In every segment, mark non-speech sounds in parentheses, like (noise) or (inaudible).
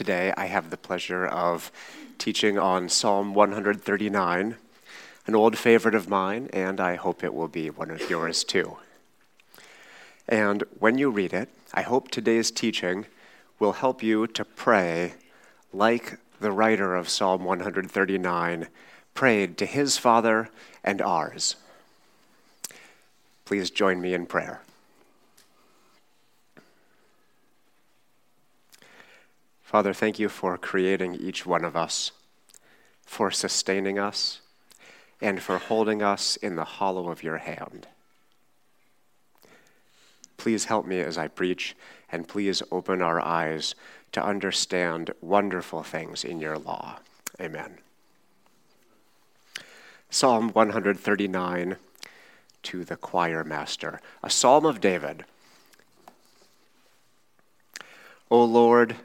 Today I have the pleasure of teaching on Psalm 139, an old favorite of mine, and I hope it will be one of yours too. And when you read it, I hope today's teaching will help you to pray like the writer of Psalm 139 prayed to his Father and ours. Please join me in prayer. Father, thank you for creating each one of us, for sustaining us, and for holding us in the hollow of your hand. Please help me as I preach, and please open our eyes to understand wonderful things in your law. Amen. Psalm 139 to the choir master, a psalm of David. O Lord,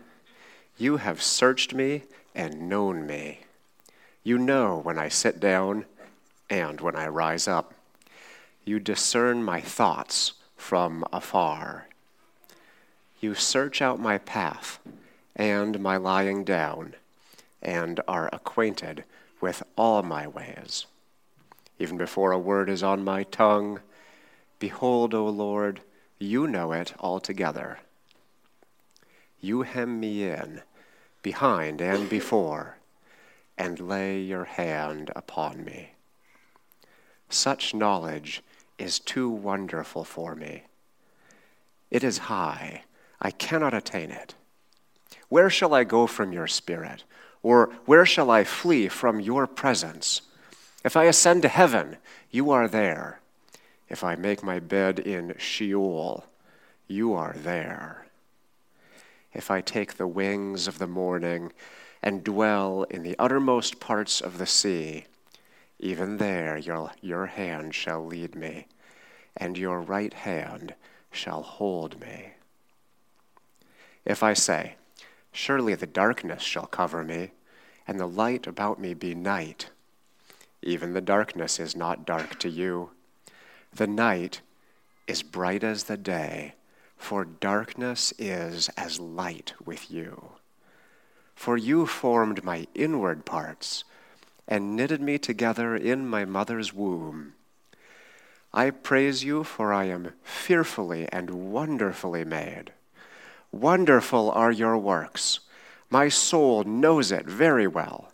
you have searched me and known me. You know when I sit down and when I rise up. You discern my thoughts from afar. You search out my path and my lying down, and are acquainted with all my ways. Even before a word is on my tongue, behold, O Lord, you know it altogether. You hem me in, behind and before, and lay your hand upon me. Such knowledge is too wonderful for me. It is high, I cannot attain it. Where shall I go from your spirit? Or where shall I flee from your presence? If I ascend to heaven, you are there. If I make my bed in Sheol, you are there if I take the wings of the morning and dwell in the uttermost parts of the sea, even there your, your hand shall lead me, and your right hand shall hold me. If I say, Surely the darkness shall cover me, and the light about me be night, even the darkness is not dark to you. The night is bright as the day for darkness is as light with you. For you formed my inward parts and knitted me together in my mother's womb. I praise you, for I am fearfully and wonderfully made. Wonderful are your works. My soul knows it very well.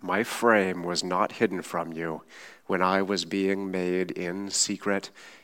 My frame was not hidden from you when I was being made in secret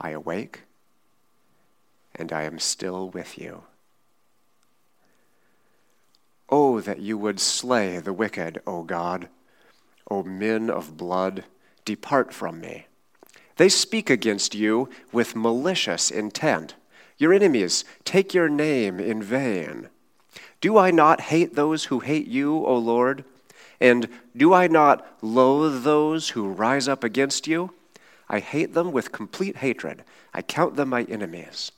I awake, and I am still with you. Oh, that you would slay the wicked, O God. O men of blood, depart from me. They speak against you with malicious intent. Your enemies take your name in vain. Do I not hate those who hate you, O Lord? And do I not loathe those who rise up against you? I hate them with complete hatred. I count them my enemies.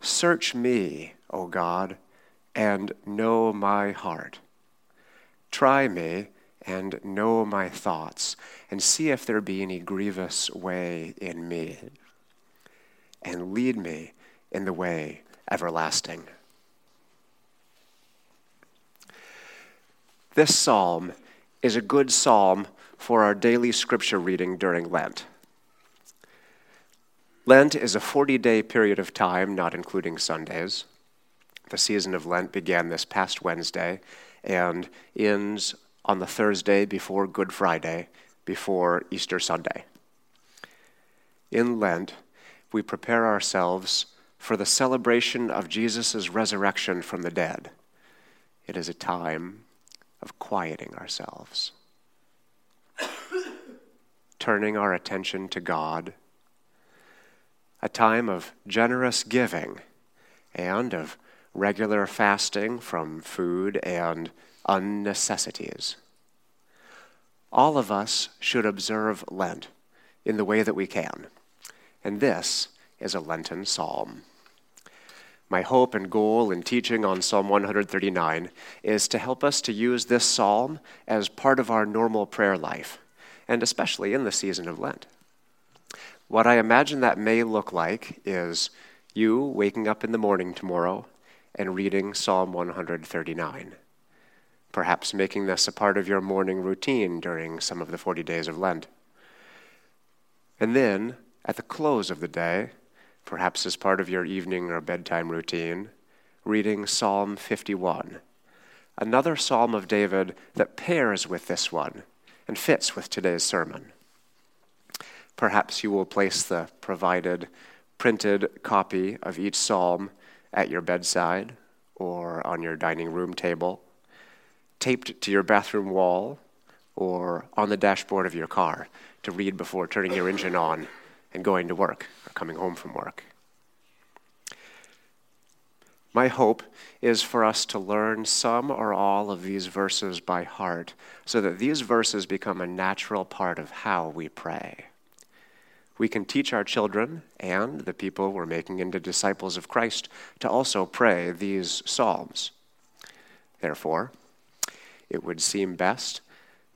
Search me, O God, and know my heart. Try me and know my thoughts, and see if there be any grievous way in me, and lead me in the way everlasting. This psalm is a good psalm for our daily scripture reading during Lent. Lent is a 40 day period of time, not including Sundays. The season of Lent began this past Wednesday and ends on the Thursday before Good Friday, before Easter Sunday. In Lent, we prepare ourselves for the celebration of Jesus' resurrection from the dead. It is a time of quieting ourselves turning our attention to God, a time of generous giving and of regular fasting from food and unnecessities. All of us should observe Lent in the way that we can, and this is a Lenten psalm. My hope and goal in teaching on Psalm 139 is to help us to use this psalm as part of our normal prayer life, and especially in the season of Lent. What I imagine that may look like is you waking up in the morning tomorrow and reading Psalm 139. Perhaps making this a part of your morning routine during some of the 40 days of Lent. And then, at the close of the day, perhaps as part of your evening or bedtime routine, reading Psalm 51, another psalm of David that pairs with this one and fits with today's sermon. Perhaps you will place the provided printed copy of each psalm at your bedside or on your dining room table, taped to your bathroom wall, or on the dashboard of your car to read before turning your engine on and going to work or coming home from work. My hope is for us to learn some or all of these verses by heart so that these verses become a natural part of how we pray. We can teach our children and the people we're making into disciples of Christ to also pray these psalms. Therefore, it would seem best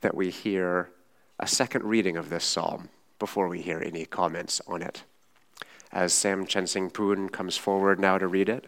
that we hear a second reading of this psalm before we hear any comments on it. As Sam Chensing Poon comes forward now to read it,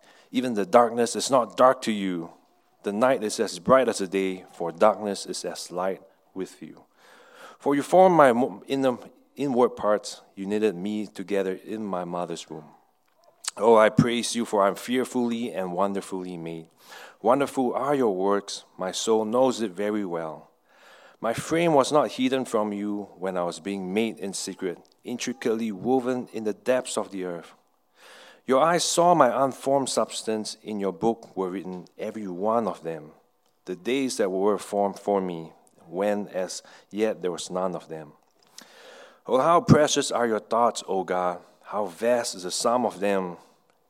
Even the darkness is not dark to you. The night is as bright as the day, for darkness is as light with you. For you formed my inner, inward parts, you knitted me together in my mother's womb. Oh, I praise you, for I am fearfully and wonderfully made. Wonderful are your works, my soul knows it very well. My frame was not hidden from you when I was being made in secret, intricately woven in the depths of the earth. Your eyes saw my unformed substance, in your book were written, every one of them, the days that were formed for me, when as yet there was none of them. Oh, how precious are your thoughts, O God! How vast is the sum of them!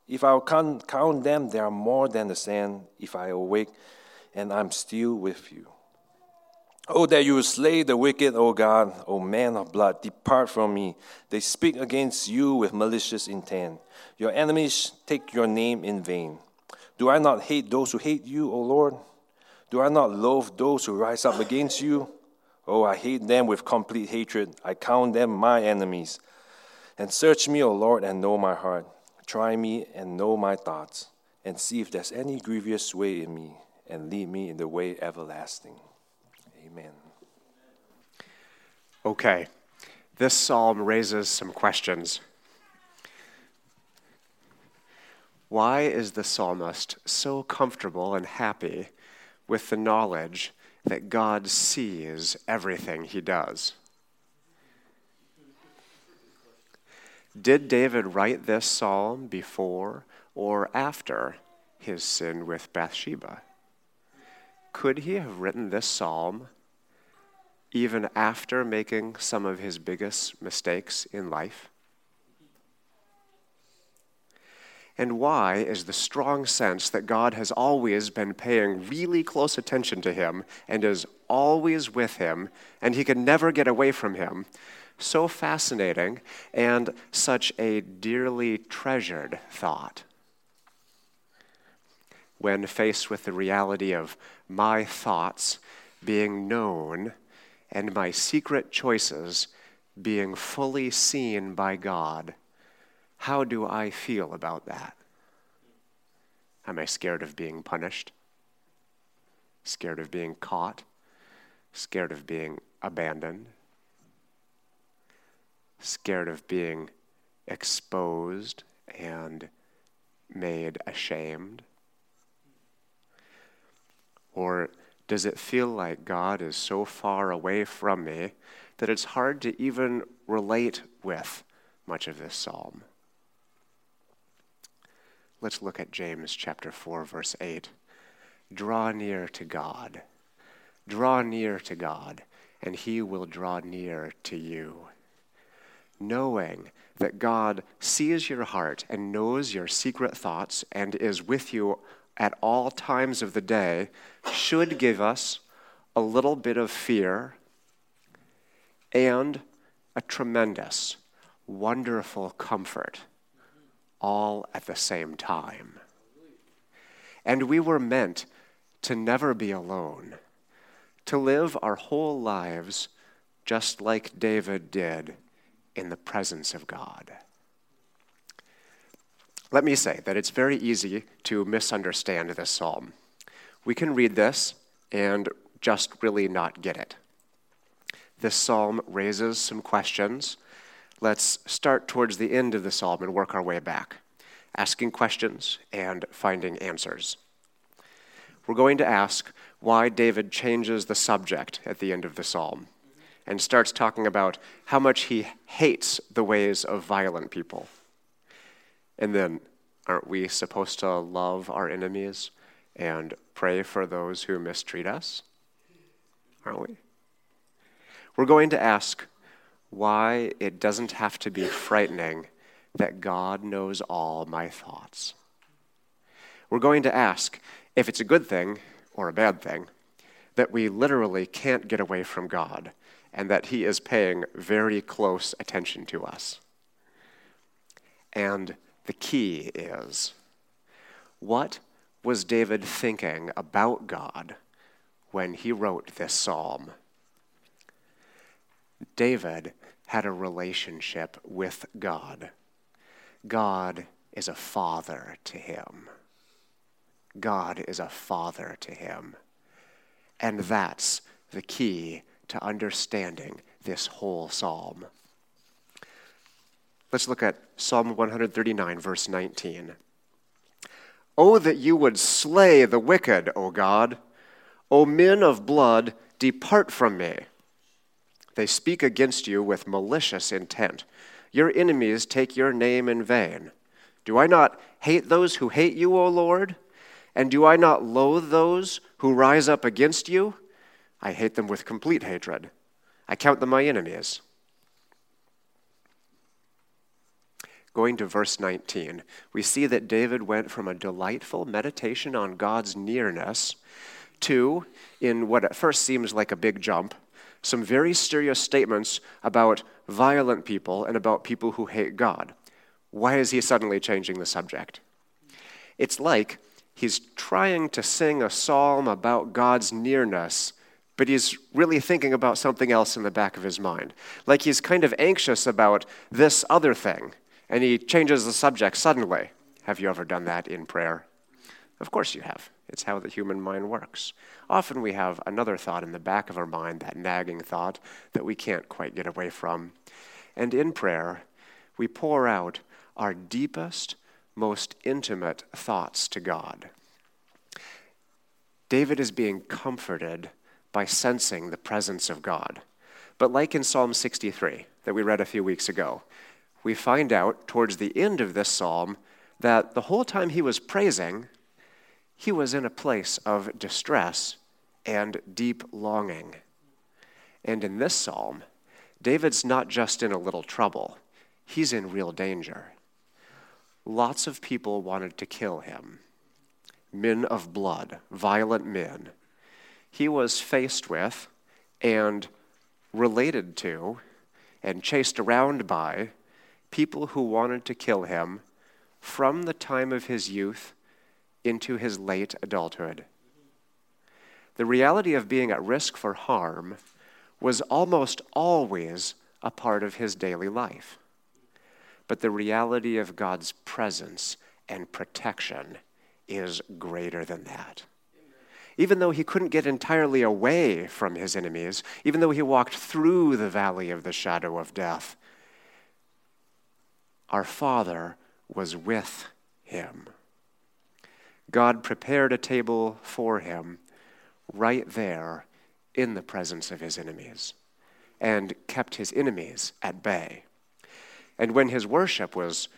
If I count, them, they are more than the sand. If I awake and I'm still with you. Oh, that you would slay the wicked, O God, O man of blood, depart from me. They speak against you with malicious intent. Your enemies take your name in vain. Do I not hate those who hate you, O Lord? Do I not loathe those who rise up against you? Oh, I hate them with complete hatred. I count them my enemies. And search me, O Lord, and know my heart. Try me and know my thoughts, and see if there's any grievous way in me, and lead me in the way everlasting. Amen. Okay, this psalm raises some questions. Why is the psalmist so comfortable and happy with the knowledge that God sees everything he does. Did David write this psalm before or after his sin with Bathsheba? Could he have written this psalm even after making some of his biggest mistakes in life? And why is the strong sense that God has always been paying really close attention to him and is always with him and he can never get away from him so fascinating and such a dearly treasured thought? when faced with the reality of my thoughts being known and my secret choices being fully seen by God, how do I feel about that? Am I scared of being punished? Scared of being caught? Scared of being abandoned? Scared of being exposed and made ashamed? Or does it feel like God is so far away from me that it's hard to even relate with much of this psalm? Let's look at James chapter 4 verse 8. Draw near to God. Draw near to God, and he will draw near to you. Knowing that God sees your heart and knows your secret thoughts and is with you at all times of the day should give us a little bit of fear and a tremendous, wonderful comfort all at the same time. And we were meant to never be alone, to live our whole lives just like David did in the presence of God. Let me say that it's very easy to misunderstand this psalm. We can read this and just really not get it. This psalm raises some questions. Let's start towards the end of the psalm and work our way back, asking questions and finding answers. We're going to ask why David changes the subject at the end of the psalm and starts talking about how much he hates the ways of violent people. And then, aren't we supposed to love our enemies and pray for those who mistreat us? Aren't we? We're going to ask why it doesn't have to be frightening that God knows all my thoughts. We're going to ask if it's a good thing or a bad thing that we literally can't get away from God and that He is paying very close attention to us. And the key is what was David thinking about God when he wrote this psalm? David had a relationship with God. God is a father to him. God is a father to him. And that's the key to understanding this whole psalm. Let's look at Psalm 139, verse 19. Oh, that you would slay the wicked, O God. O men of blood, depart from me. They speak against you with malicious intent. Your enemies take your name in vain. Do I not hate those who hate you, O Lord? And do I not loathe those who rise up against you? I hate them with complete hatred. I count them my enemies. Going to verse 19, we see that David went from a delightful meditation on God's nearness to, in what at first seems like a big jump, some very serious statements about violent people and about people who hate God. Why is he suddenly changing the subject? It's like he's trying to sing a psalm about God's nearness, but he's really thinking about something else in the back of his mind. Like he's kind of anxious about this other thing and he changes the subject suddenly. Have you ever done that in prayer? Of course you have. It's how the human mind works. Often we have another thought in the back of our mind, that nagging thought that we can't quite get away from. And in prayer, we pour out our deepest, most intimate thoughts to God. David is being comforted by sensing the presence of God. But like in Psalm 63 that we read a few weeks ago, we find out towards the end of this psalm that the whole time he was praising, he was in a place of distress and deep longing. And in this psalm, David's not just in a little trouble, he's in real danger. Lots of people wanted to kill him men of blood, violent men. He was faced with and related to and chased around by people who wanted to kill him from the time of his youth into his late adulthood. The reality of being at risk for harm was almost always a part of his daily life. But the reality of God's presence and protection is greater than that. Even though he couldn't get entirely away from his enemies, even though he walked through the valley of the shadow of death, our Father was with him. God prepared a table for him right there in the presence of his enemies and kept his enemies at bay. And when his worship was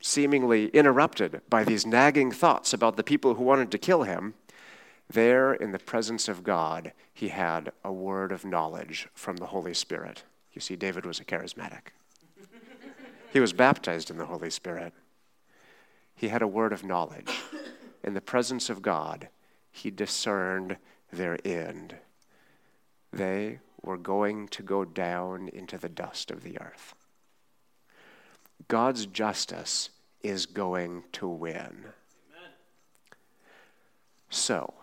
seemingly interrupted by these nagging thoughts about the people who wanted to kill him, there in the presence of God, he had a word of knowledge from the Holy Spirit. You see, David was a charismatic. He was baptized in the Holy Spirit. He had a word of knowledge. In the presence of God, he discerned their end. They were going to go down into the dust of the earth. God's justice is going to win. Amen. So,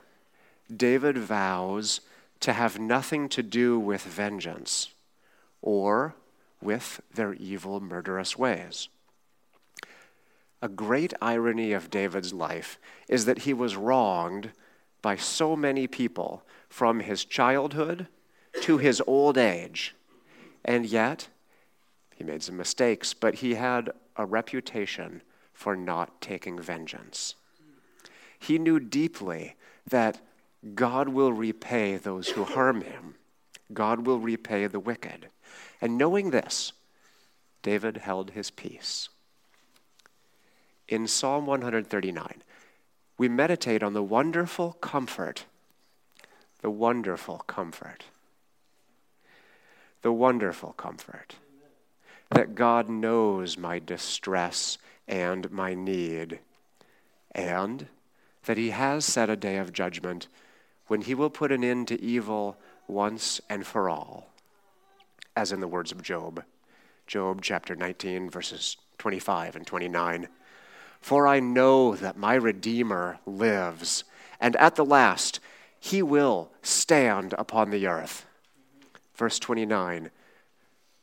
David vows to have nothing to do with vengeance or with their evil, murderous ways. A great irony of David's life is that he was wronged by so many people from his childhood to his old age. And yet, he made some mistakes, but he had a reputation for not taking vengeance. He knew deeply that God will repay those who harm him, God will repay the wicked. And knowing this, David held his peace. In Psalm 139, we meditate on the wonderful comfort, the wonderful comfort the wonderful comfort that God knows my distress and my need, and that He has set a day of judgment when He will put an end to evil once and for all, as in the words of Job. Job chapter 19, verses 25 and 29. For I know that my Redeemer lives, and at the last he will stand upon the earth. Verse 29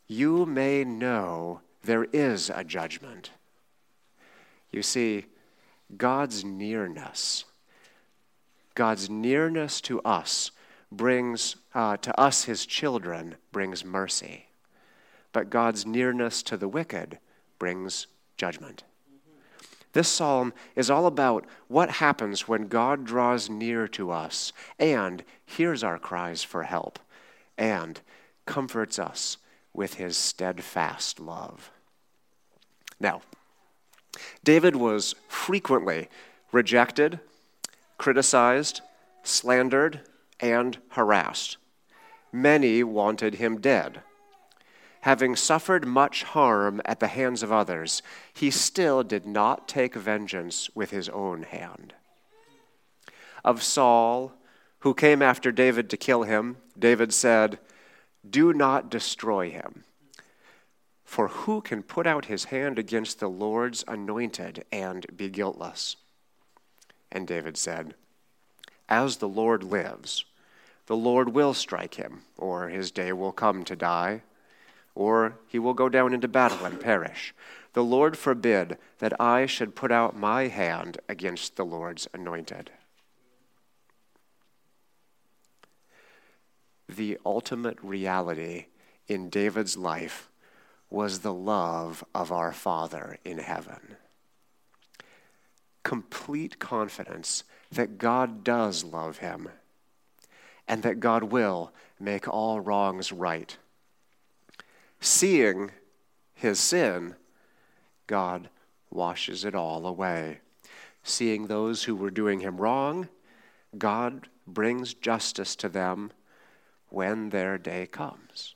You may know there is a judgment. You see, God's nearness, God's nearness to us brings, uh, to us, his children, brings mercy. But God's nearness to the wicked brings judgment. This psalm is all about what happens when God draws near to us and hears our cries for help and comforts us with his steadfast love. Now, David was frequently rejected, criticized, slandered, and harassed. Many wanted him dead. Having suffered much harm at the hands of others, he still did not take vengeance with his own hand. Of Saul, who came after David to kill him, David said, Do not destroy him. For who can put out his hand against the Lord's anointed and be guiltless? And David said, As the Lord lives, the Lord will strike him, or his day will come to die, or he will go down into battle and perish. The Lord forbid that I should put out my hand against the Lord's anointed. the ultimate reality in David's life was the love of our Father in heaven. Complete confidence that God does love him and that God will make all wrongs right. Seeing his sin, God washes it all away. Seeing those who were doing him wrong, God brings justice to them when their day comes.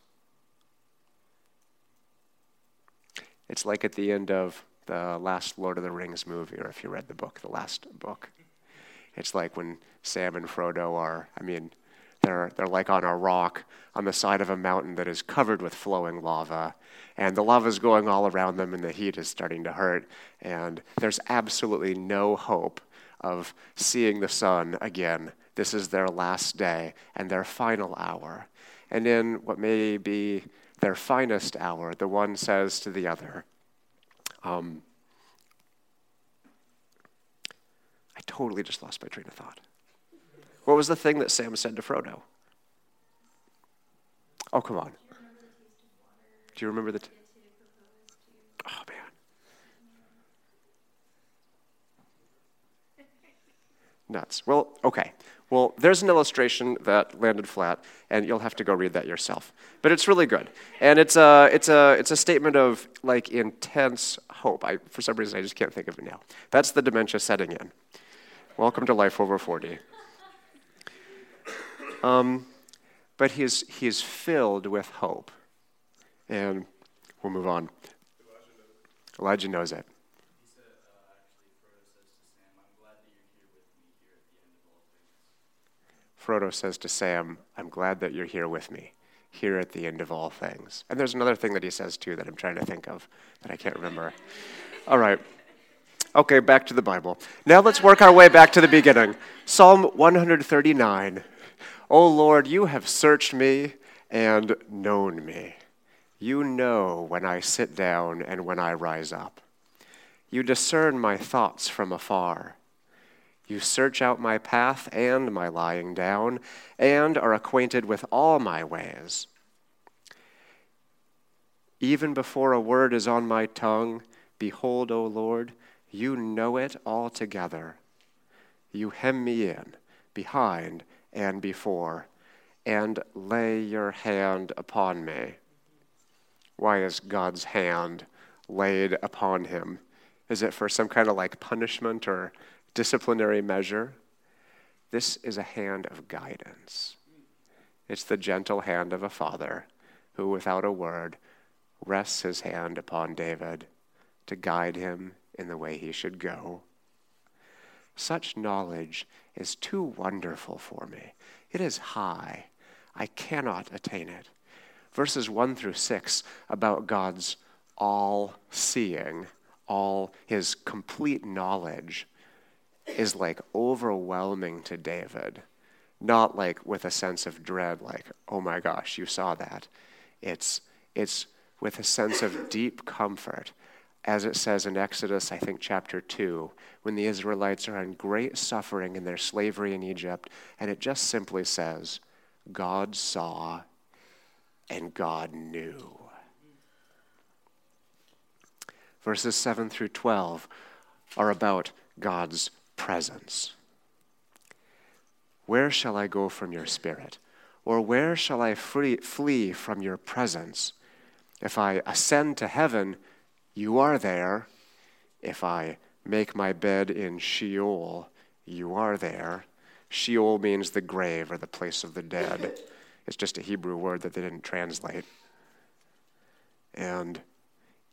It's like at the end of the last Lord of the Rings movie, or if you read the book, the last book. It's like when Sam and Frodo are, I mean, they're, they're like on a rock on the side of a mountain that is covered with flowing lava. And the lava is going all around them, and the heat is starting to hurt. And there's absolutely no hope of seeing the sun again. This is their last day and their final hour. And in what may be their finest hour, the one says to the other, um, I totally just lost my train of thought. What was the thing that Sam said to Frodo? Oh, come on. Do you remember the? T- oh man. Nuts. Well, okay. Well, there's an illustration that landed flat, and you'll have to go read that yourself. But it's really good, and it's a it's a it's a statement of like intense hope. I for some reason I just can't think of it now. That's the dementia setting in. Welcome to life over forty. Um, but he's he's filled with hope, and we'll move on. Elijah knows it. Frodo says to Sam, I'm glad that you're here with me, here at the end of all things. And there's another thing that he says too that I'm trying to think of that I can't remember. All right. Okay, back to the Bible. Now let's work our way back to the beginning. Psalm 139. O Lord, you have searched me and known me. You know when I sit down and when I rise up. You discern my thoughts from afar. You search out my path and my lying down, and are acquainted with all my ways. Even before a word is on my tongue, behold, O Lord, you know it altogether. You hem me in, behind and before, and lay your hand upon me. Why is God's hand laid upon him? Is it for some kind of like punishment or disciplinary measure. This is a hand of guidance. It's the gentle hand of a father who, without a word, rests his hand upon David to guide him in the way he should go. Such knowledge is too wonderful for me. It is high. I cannot attain it. Verses 1 through 6 about God's all seeing, all his complete knowledge is like overwhelming to David. Not like with a sense of dread, like, oh my gosh, you saw that. It's, it's with a sense of deep comfort, as it says in Exodus, I think, chapter 2, when the Israelites are in great suffering in their slavery in Egypt, and it just simply says, God saw and God knew. Verses 7 through 12 are about God's presence. Where shall I go from your spirit? Or where shall I free, flee from your presence? If I ascend to heaven, you are there. If I make my bed in Sheol, you are there. Sheol means the grave or the place of the dead. It's just a Hebrew word that they didn't translate. And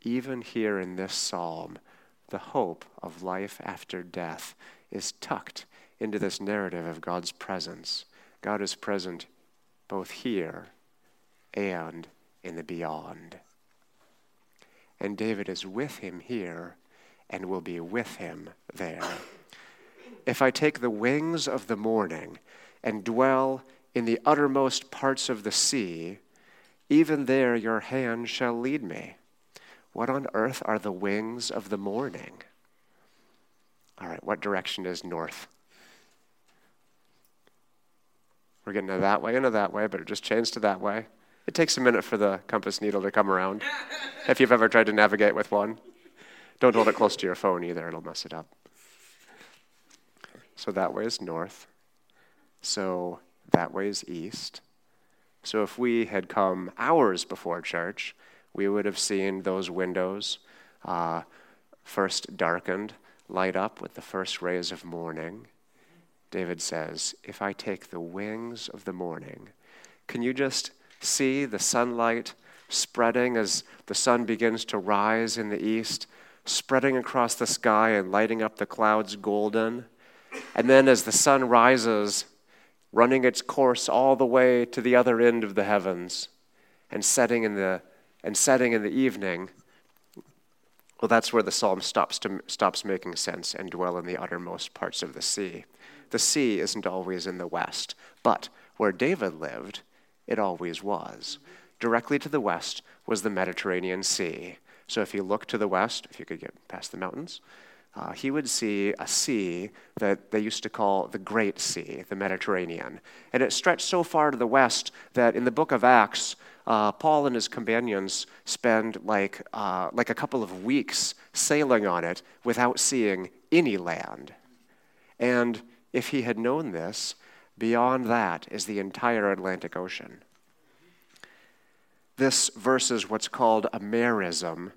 even here in this psalm, the hope of life after death is tucked into this narrative of God's presence. God is present both here and in the beyond. And David is with him here and will be with him there. If I take the wings of the morning and dwell in the uttermost parts of the sea, even there your hand shall lead me. What on earth are the wings of the morning? All right, what direction is north? We're getting to that way and to that way, but it just changed to that way. It takes a minute for the compass needle to come around. if you've ever tried to navigate with one, don't hold it close to your phone either, it'll mess it up. So that way is north. So that way is east. So if we had come hours before church, we would have seen those windows uh, first darkened light up with the first rays of morning. David says, If I take the wings of the morning, can you just see the sunlight spreading as the sun begins to rise in the east, spreading across the sky and lighting up the clouds golden? And then as the sun rises, running its course all the way to the other end of the heavens and setting in the, and setting in the evening, Well, that's where the psalm stops, to, stops making sense and dwell in the uttermost parts of the sea. The sea isn't always in the west, but where David lived, it always was. Directly to the west was the Mediterranean Sea. So if you look to the west, if you could get past the mountains, uh, he would see a sea that they used to call the Great Sea, the Mediterranean. And it stretched so far to the west that in the book of Acts, uh, Paul and his companions spend like, uh, like a couple of weeks sailing on it without seeing any land. And if he had known this, beyond that is the entire Atlantic Ocean. This verse is what's called a merism.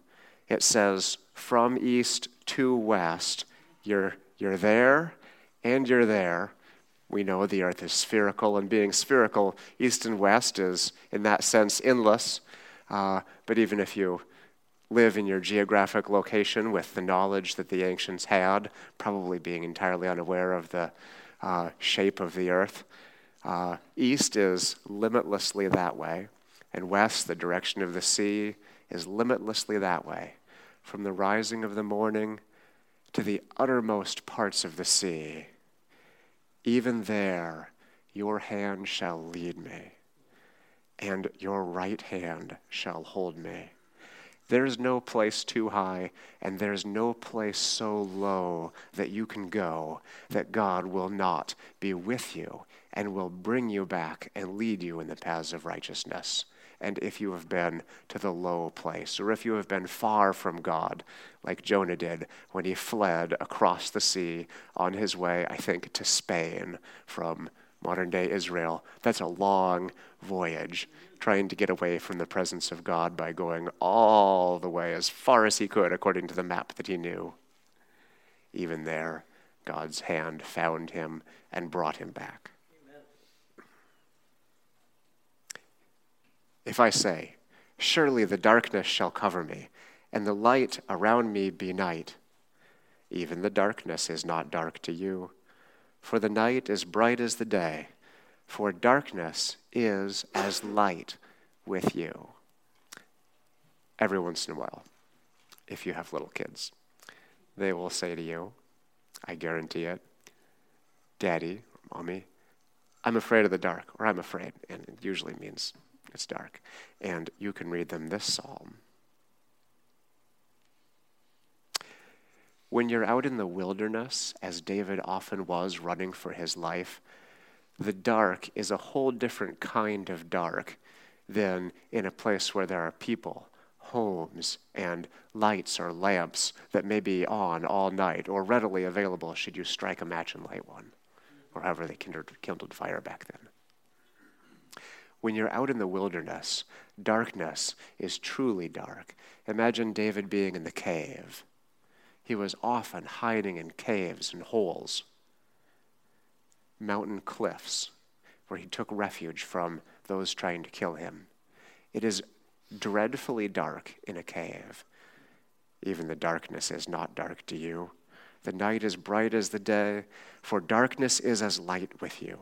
It says, from east to west, you're, you're there and you're there. We know the earth is spherical, and being spherical, east and west is, in that sense, endless. Uh, but even if you live in your geographic location with the knowledge that the ancients had, probably being entirely unaware of the uh, shape of the earth, uh, east is limitlessly that way, and west, the direction of the sea, is limitlessly that way from the rising of the morning to the uttermost parts of the sea. Even there, your hand shall lead me, and your right hand shall hold me. There's no place too high, and there's no place so low that you can go that God will not be with you and will bring you back and lead you in the paths of righteousness. And if you have been to the low place, or if you have been far from God, like Jonah did when he fled across the sea on his way, I think, to Spain from modern day Israel. That's a long voyage, trying to get away from the presence of God by going all the way as far as he could according to the map that he knew. Even there, God's hand found him and brought him back. If I say, Surely the darkness shall cover me, and the light around me be night, even the darkness is not dark to you, for the night is bright as the day, for darkness is as light with you. Every once in a while, if you have little kids, they will say to you, I guarantee it, Daddy, Mommy, I'm afraid of the dark, or I'm afraid. And it usually means it's dark. And you can read them this psalm. When you're out in the wilderness, as David often was running for his life, the dark is a whole different kind of dark than in a place where there are people, homes, and lights or lamps that may be on all night or readily available should you strike a match and light one, or however they kindled fire back then. When you're out in the wilderness, darkness is truly dark. Imagine David being in the cave. He was often hiding in caves and holes, mountain cliffs, where he took refuge from those trying to kill him. It is dreadfully dark in a cave. Even the darkness is not dark to you. The night is bright as the day, for darkness is as light with you.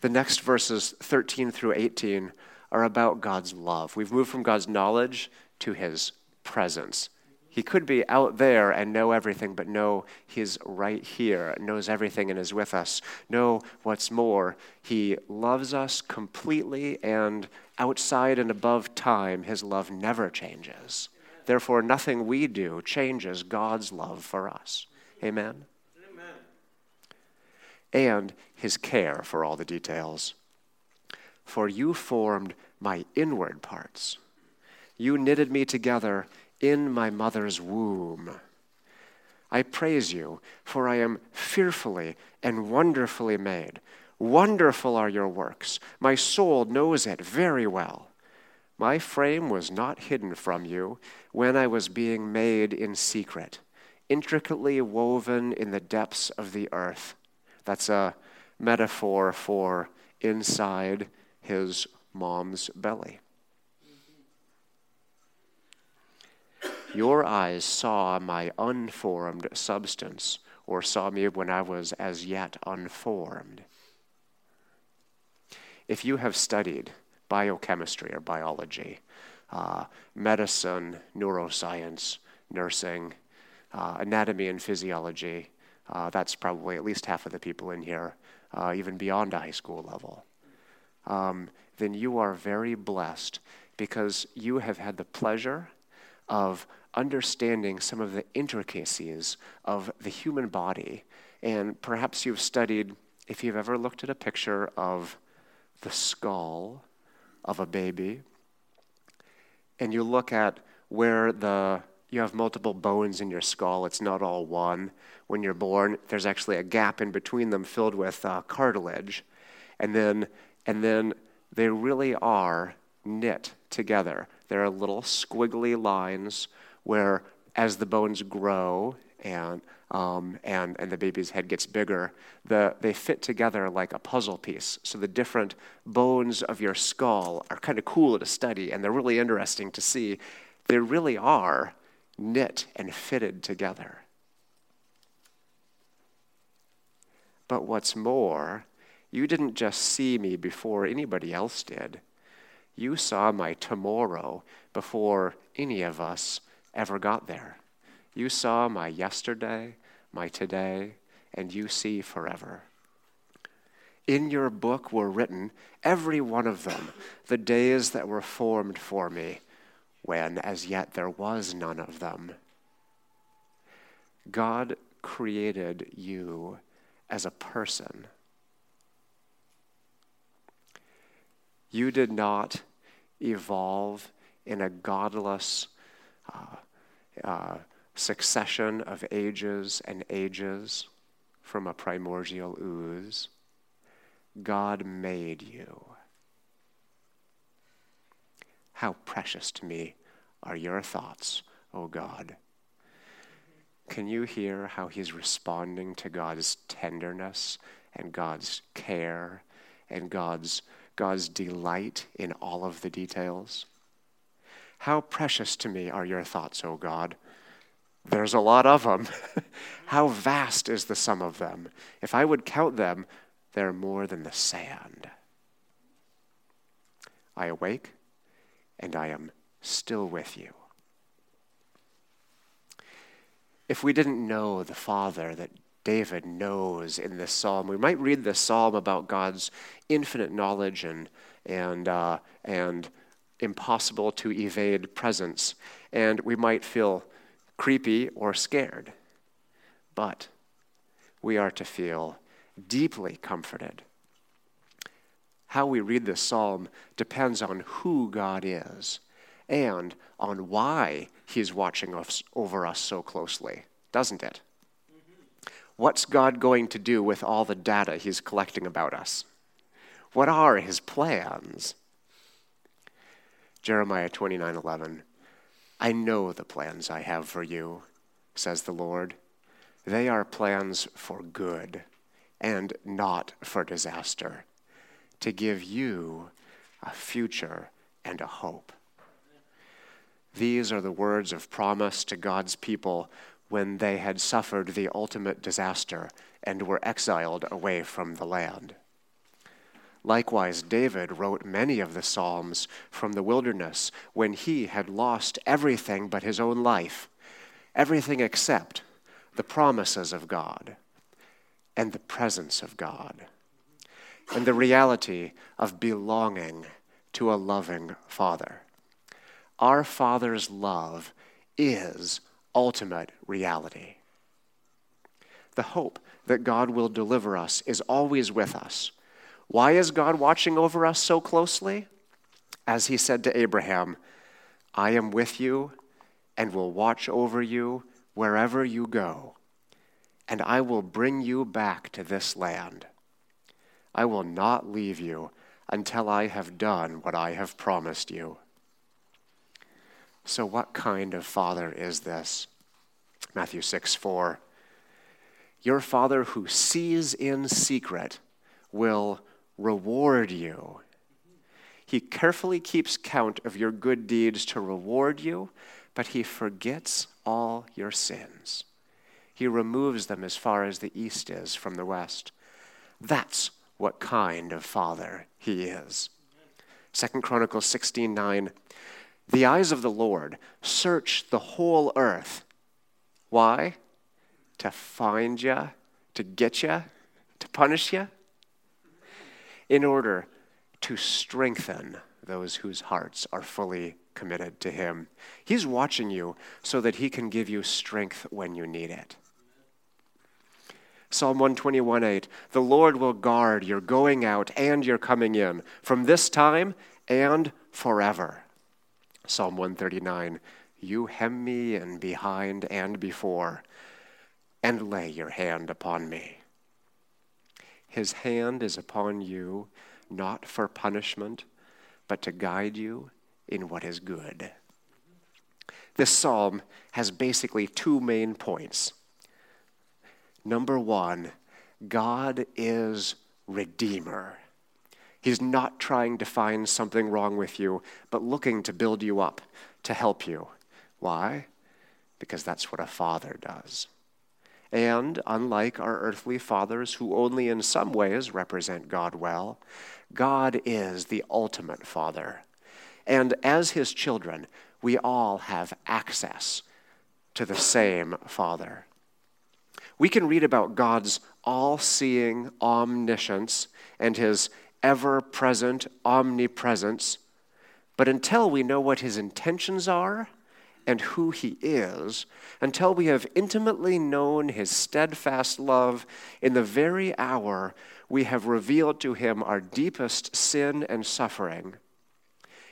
The next verses 13 through 18 are about God's love. We've moved from God's knowledge to his presence. He could be out there and know everything, but no, he's right here, knows everything, and is with us. No, what's more, he loves us completely, and outside and above time, his love never changes. Therefore, nothing we do changes God's love for us. Amen? and his care for all the details. For you formed my inward parts. You knitted me together in my mother's womb. I praise you, for I am fearfully and wonderfully made. Wonderful are your works. My soul knows it very well. My frame was not hidden from you when I was being made in secret, intricately woven in the depths of the earth. That's a metaphor for inside his mom's belly. Your eyes saw my unformed substance, or saw me when I was as yet unformed. If you have studied biochemistry or biology, uh, medicine, neuroscience, nursing, uh, anatomy and physiology. Uh, that's probably at least half of the people in here, uh, even beyond a high school level. Um, then you are very blessed because you have had the pleasure of understanding some of the intricacies of the human body. And perhaps you've studied, if you've ever looked at a picture of the skull of a baby, and you look at where the you have multiple bones in your skull. It's not all one. When you're born, there's actually a gap in between them filled with uh, cartilage, and then and then they really are knit together. There are little squiggly lines where, as the bones grow and um, and, and the baby's head gets bigger, the, they fit together like a puzzle piece. So the different bones of your skull are kind of cool to study, and they're really interesting to see. They really are knit and fitted together. But what's more, you didn't just see me before anybody else did. You saw my tomorrow before any of us ever got there. You saw my yesterday, my today, and you see forever. In your book were written, every one of them, the days that were formed for me, when as yet there was none of them. God created you as a person. You did not evolve in a godless, uh, uh, succession of ages and ages from a primordial ooze. God made you. How precious to me are your thoughts, O God. Can you hear how he's responding to God's tenderness and God's care and God's, God's delight in all of the details? How precious to me are your thoughts, O God. There's a lot of them. (laughs) How vast is the sum of them? If I would count them, they're more than the sand. I awake, and I am still with you. If we didn't know the Father that David knows in this psalm, we might read this psalm about God's infinite knowledge and, and, uh, and impossible to evade presence, and we might feel creepy, or scared. But we are to feel deeply comforted. How we read this psalm depends on who God is and on why He's watching us, over us so closely, doesn't it? What's God going to do with all the data He's collecting about us? What are His plans? Jeremiah 29 11. I know the plans I have for you, says the Lord. They are plans for good and not for disaster, to give you a future and a hope. These are the words of promise to God's people when they had suffered the ultimate disaster and were exiled away from the land. Likewise, David wrote many of the Psalms from the wilderness when he had lost everything but his own life, everything except the promises of God and the presence of God, and the reality of belonging to a loving Father. Our Father's love is ultimate reality. The hope that God will deliver us is always with us why is God watching over us so closely? As he said to Abraham, I am with you and will watch over you wherever you go, and I will bring you back to this land. I will not leave you until I have done what I have promised you. So, what kind of father is this? Matthew 6 4. Your father who sees in secret will reward you. He carefully keeps count of your good deeds to reward you, but he forgets all your sins. He removes them as far as the east is from the west. That's what kind of father he is. Second Chronicles 16:9 The eyes of the Lord search the whole earth. Why? To find you, to get you, to punish you, in order to strengthen those whose hearts are fully committed to Him. He's watching you so that He can give you strength when you need it. Psalm 121 8 The Lord will guard your going out and your coming in from this time and forever. Psalm 139 You hem me in behind and before, and lay your hand upon me. His hand is upon you, not for punishment, but to guide you in what is good. This psalm has basically two main points. Number one, God is Redeemer. He's not trying to find something wrong with you, but looking to build you up, to help you. Why? Because that's what a father does. And unlike our earthly fathers, who only in some ways represent God well, God is the ultimate father. And as his children, we all have access to the same Father. We can read about God's all seeing omniscience and his ever present omnipresence, but until we know what his intentions are and who he is, until we have intimately known his steadfast love in the very hour we have revealed to him our deepest sin and suffering,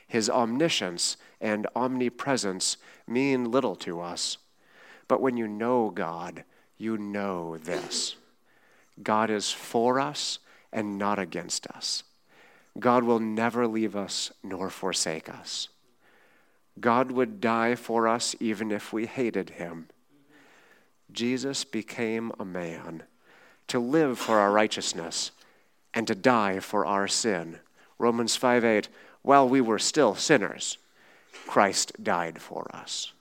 his omniscience and omnipresence mean little to us. But when you know God, you know this God is for us and not against us. God will never leave us nor forsake us. God would die for us even if we hated him. Jesus became a man to live for our righteousness and to die for our sin. Romans 5 8 while we were still sinners, Christ died for us.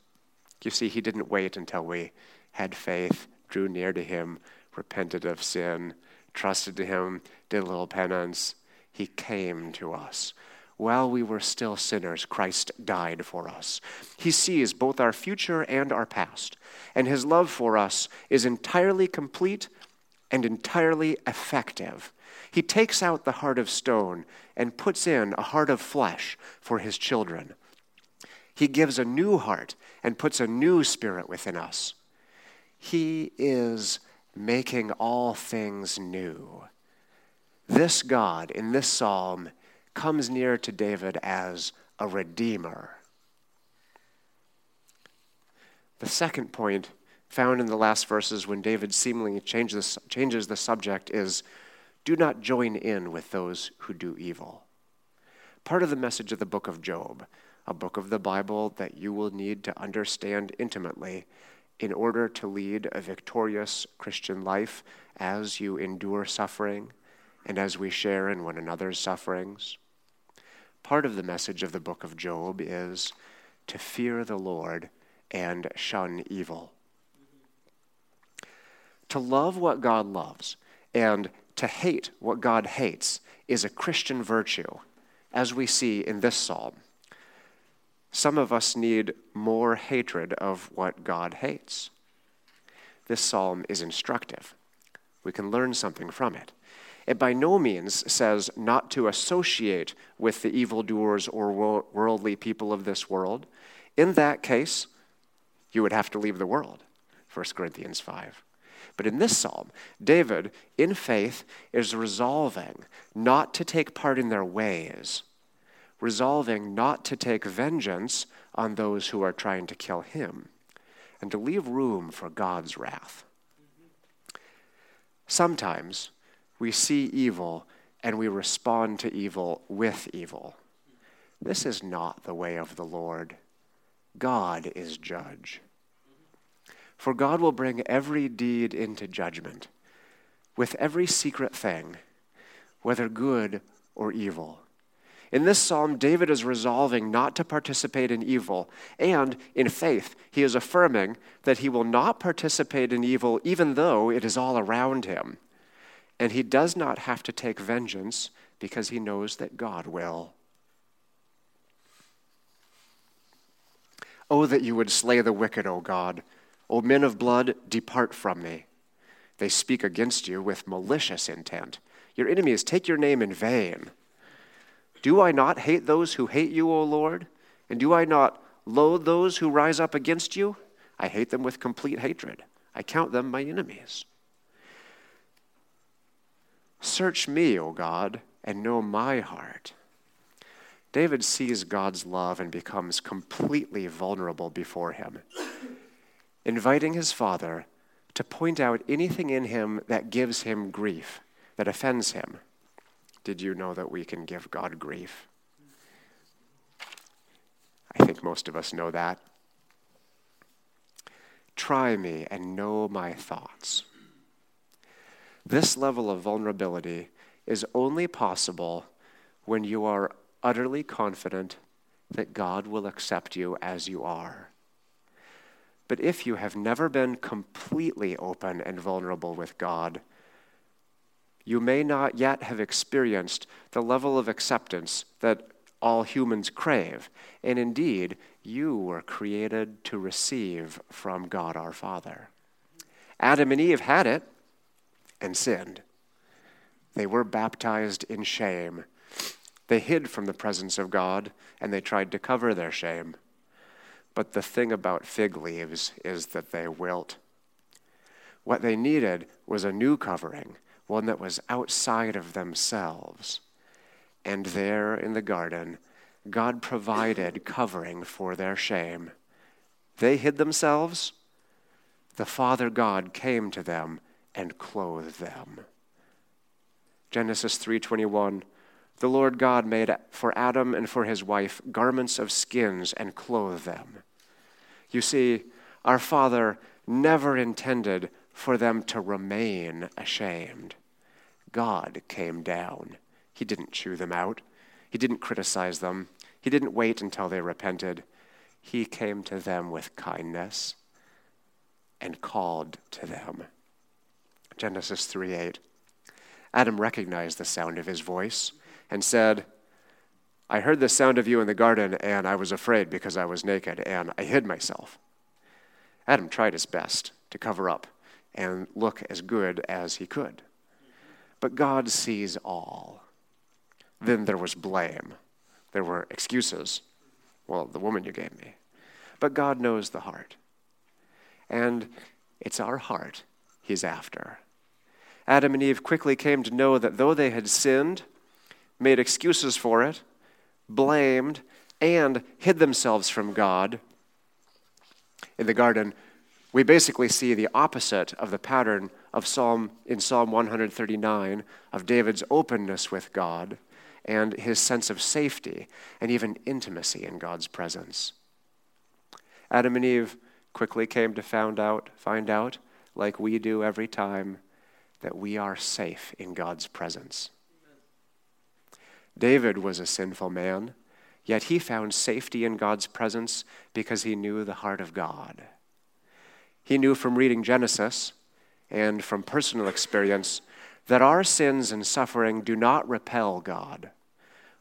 You see, he didn't wait until we had faith, drew near to him, repented of sin, trusted to him, did a little penance. He came to us. While we were still sinners, Christ died for us. He sees both our future and our past, and his love for us is entirely complete and entirely effective. He takes out the heart of stone and puts in a heart of flesh for his children. He gives a new heart and puts a new spirit within us. He is making all things new. This God in this psalm comes near to David as a redeemer. The second point found in the last verses when David seemingly changes, changes the subject is do not join in with those who do evil. Part of the message of the book of Job, a book of the Bible that you will need to understand intimately in order to lead a victorious Christian life as you endure suffering and as we share in one another's sufferings. Part of the message of the book of Job is to fear the Lord and shun evil. To love what God loves and to hate what God hates is a Christian virtue, as we see in this psalm. Some of us need more hatred of what God hates. This psalm is instructive. We can learn something from it. It by no means says not to associate with the evildoers or worldly people of this world. In that case, you would have to leave the world. 1 Corinthians 5. But in this psalm, David, in faith, is resolving not to take part in their ways, resolving not to take vengeance on those who are trying to kill him, and to leave room for God's wrath. Sometimes we see evil and we respond to evil with evil. This is not the way of the Lord. God is judge. For God will bring every deed into judgment, with every secret thing, whether good or evil. In this psalm, David is resolving not to participate in evil, and in faith, he is affirming that he will not participate in evil even though it is all around him. And he does not have to take vengeance because he knows that God will. Oh, that you would slay the wicked, O God. O men of blood, depart from me. They speak against you with malicious intent. Your enemies take your name in vain. Do I not hate those who hate you, O Lord? And do I not loathe those who rise up against you? I hate them with complete hatred. I count them my enemies. Search me, O God, and know my heart. David sees God's love and becomes completely vulnerable before him, inviting his father to point out anything in him that gives him grief, that offends him. Did you know that we can give God grief? I think most of us know that. Try me and know my thoughts. This level of vulnerability is only possible when you are utterly confident that God will accept you as you are. But if you have never been completely open and vulnerable with God, you may not yet have experienced the level of acceptance that all humans crave. And indeed, you were created to receive from God our Father. Adam and Eve had it and sinned. They were baptized in shame. They hid from the presence of God and they tried to cover their shame. But the thing about fig leaves is that they wilt. What they needed was a new covering, one that was outside of themselves. And there in the garden, God provided covering for their shame. They hid themselves. The Father God came to them and clothed them. Genesis 3:21 The Lord God made for Adam and for his wife garments of skins and clothed them. You see, our Father never intended for them to remain ashamed. God came down. He didn't chew them out. He didn't criticize them. He didn't wait until they repented. He came to them with kindness and called to them. Genesis 3 8. Adam recognized the sound of his voice and said, I heard the sound of you in the garden, and I was afraid because I was naked, and I hid myself. Adam tried his best to cover up and look as good as he could. But God sees all. Then there was blame. There were excuses. Well, the woman you gave me. But God knows the heart. And it's our heart he's after. Adam and Eve quickly came to know that though they had sinned, made excuses for it, blamed, and hid themselves from God in the garden, we basically see the opposite of the pattern of Psalm in Psalm 139 of David's openness with God and his sense of safety and even intimacy in God's presence. Adam and Eve quickly came to found out, find out, like we do every time, that we are safe in God's presence. David was a sinful man, yet he found safety in God's presence because he knew the heart of God. He knew from reading Genesis and from personal experience that our sins and suffering do not repel God.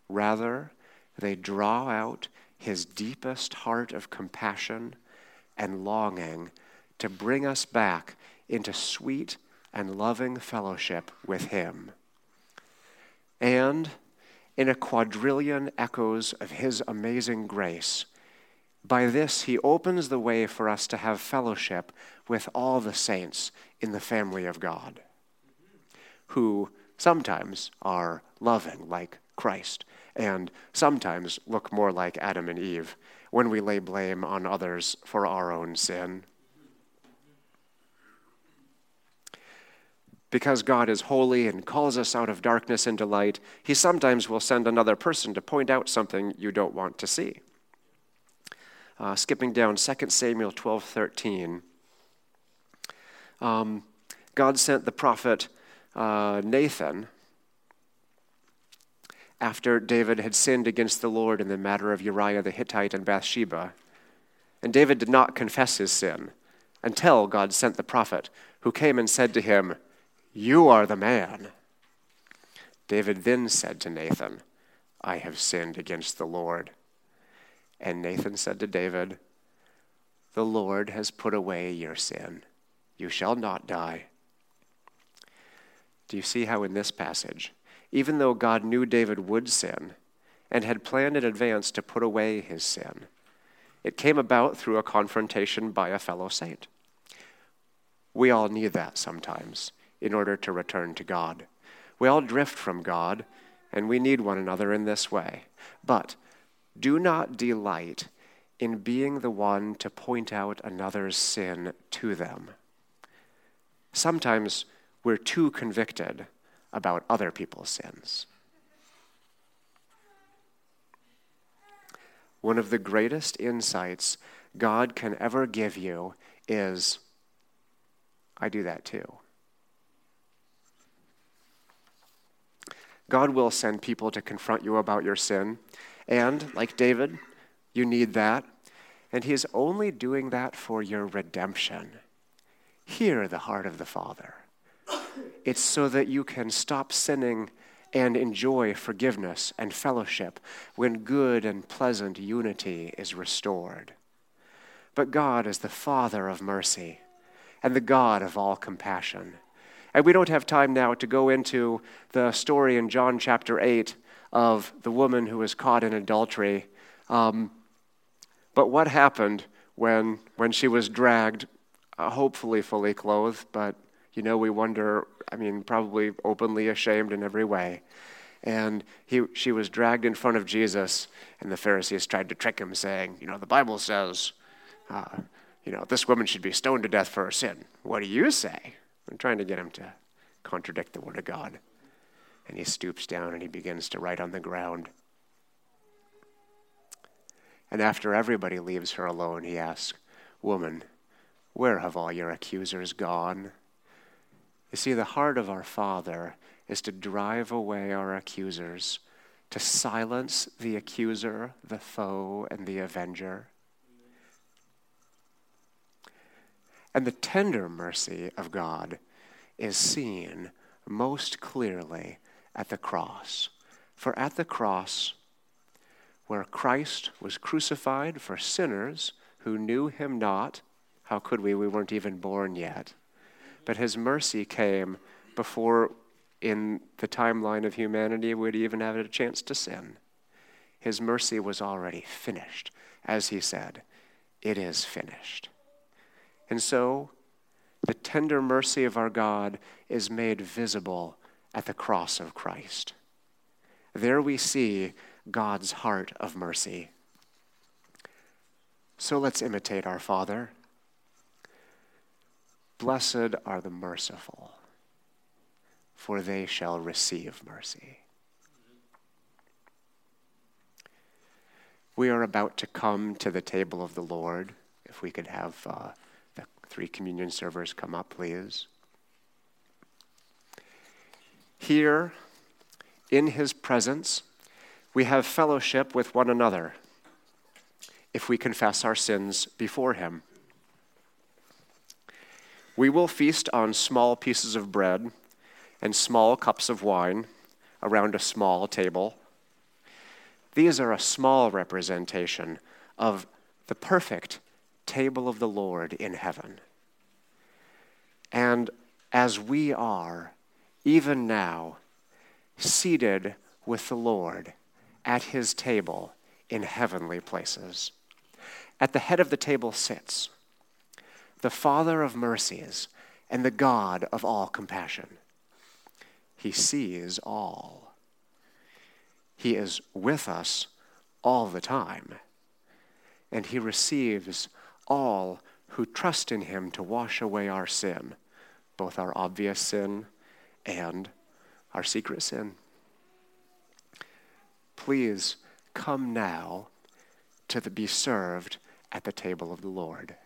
Rather, they draw out his deepest heart of compassion and longing to bring us back into sweet and loving fellowship with him. And in a quadrillion echoes of his amazing grace, by this he opens the way for us to have fellowship with all the saints in the family of God, who sometimes are loving like Christ, and sometimes look more like Adam and Eve when we lay blame on others for our own sin. Because God is holy and calls us out of darkness into light, He sometimes will send another person to point out something you don't want to see. Uh, skipping down 2 Samuel 12 13. Um, God sent the prophet uh, Nathan after David had sinned against the Lord in the matter of Uriah the Hittite and Bathsheba. And David did not confess his sin until God sent the prophet, who came and said to him, You are the man. David then said to Nathan, I have sinned against the Lord. And Nathan said to David, The Lord has put away your sin. You shall not die. Do you see how in this passage, even though God knew David would sin and had planned in advance to put away his sin, it came about through a confrontation by a fellow saint. We all need that sometimes in order to return to God. We all drift from God, and we need one another in this way. But do not delight in being the one to point out another's sin to them. Sometimes we're too convicted about other people's sins. One of the greatest insights God can ever give you is I do that too. God will send people to confront you about your sin. And, like David, you need that. And He is only doing that for your redemption. Hear the heart of the Father. It's so that you can stop sinning and enjoy forgiveness and fellowship when good and pleasant unity is restored. But God is the Father of mercy and the God of all compassion. And we don't have time now to go into the story in John chapter 8 of the woman who was caught in adultery. Um, but what happened when, when she was dragged, uh, hopefully fully clothed, but you know, we wonder, I mean, probably openly ashamed in every way. And he, she was dragged in front of Jesus, and the Pharisees tried to trick him, saying, You know, the Bible says, uh, you know, this woman should be stoned to death for her sin. What do you say? I'm trying to get him to contradict the Word of God. And he stoops down and he begins to write on the ground. And after everybody leaves her alone, he asks, Woman, where have all your accusers gone? You see, the heart of our Father is to drive away our accusers, to silence the accuser, the foe, and the avenger. And the tender mercy of God is seen most clearly at the cross. For at the cross, where Christ was crucified for sinners who knew him not, how could we? We weren't even born yet. But his mercy came before, in the timeline of humanity, we'd even have a chance to sin. His mercy was already finished. As he said, it is finished. And so, the tender mercy of our God is made visible at the cross of Christ. There we see God's heart of mercy. So let's imitate our Father. Blessed are the merciful, for they shall receive mercy. We are about to come to the table of the Lord. If we could have uh, three communion servers come up, please. Here, in his presence, we have fellowship with one another if we confess our sins before him. We will feast on small pieces of bread and small cups of wine around a small table. These are a small representation of the perfect table of the Lord in heaven. And as we are, even now, seated with the Lord at his table in heavenly places. At the head of the table sits the Father of mercies and the God of all compassion. He sees all. He is with us all the time, and He receives all who trust in Him to wash away our sin, both our obvious sin and our secret sin. Please come now to the, be served at the table of the Lord.